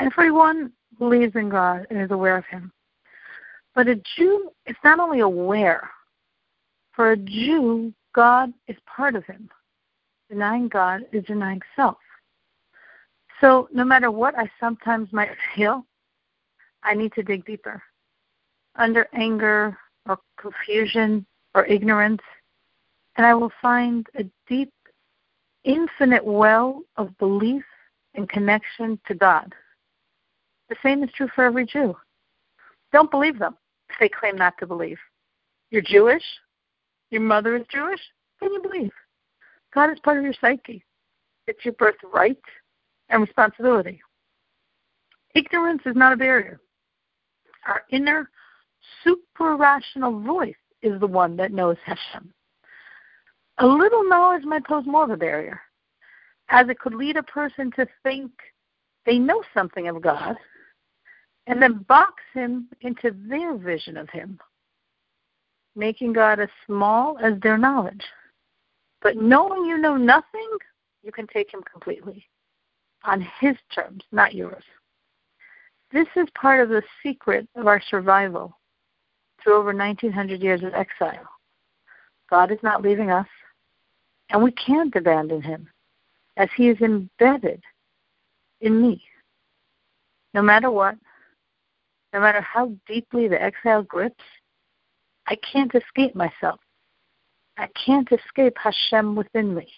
Everyone believes in God and is aware of Him. But a Jew is not only aware, for a Jew, God is part of him. Denying God is denying self. So no matter what I sometimes might feel, I need to dig deeper. Under anger or confusion or ignorance, and I will find a deep, infinite well of belief and connection to God. The same is true for every Jew. Don't believe them if they claim not to believe. You're Jewish? Your mother is Jewish? Then you believe. God is part of your psyche. It's your birthright and responsibility. Ignorance is not a barrier. Our inner super rational voice is the one that knows Hashem. A little knowledge might pose more of a barrier, as it could lead a person to think they know something of God and then box him into their vision of him, making God as small as their knowledge. But knowing you know nothing, you can take him completely on his terms, not yours. This is part of the secret of our survival through over 1900 years of exile. God is not leaving us, and we can't abandon him as he is embedded in me. No matter what, no matter how deeply the exile grips, I can't escape myself. I can't escape Hashem within me.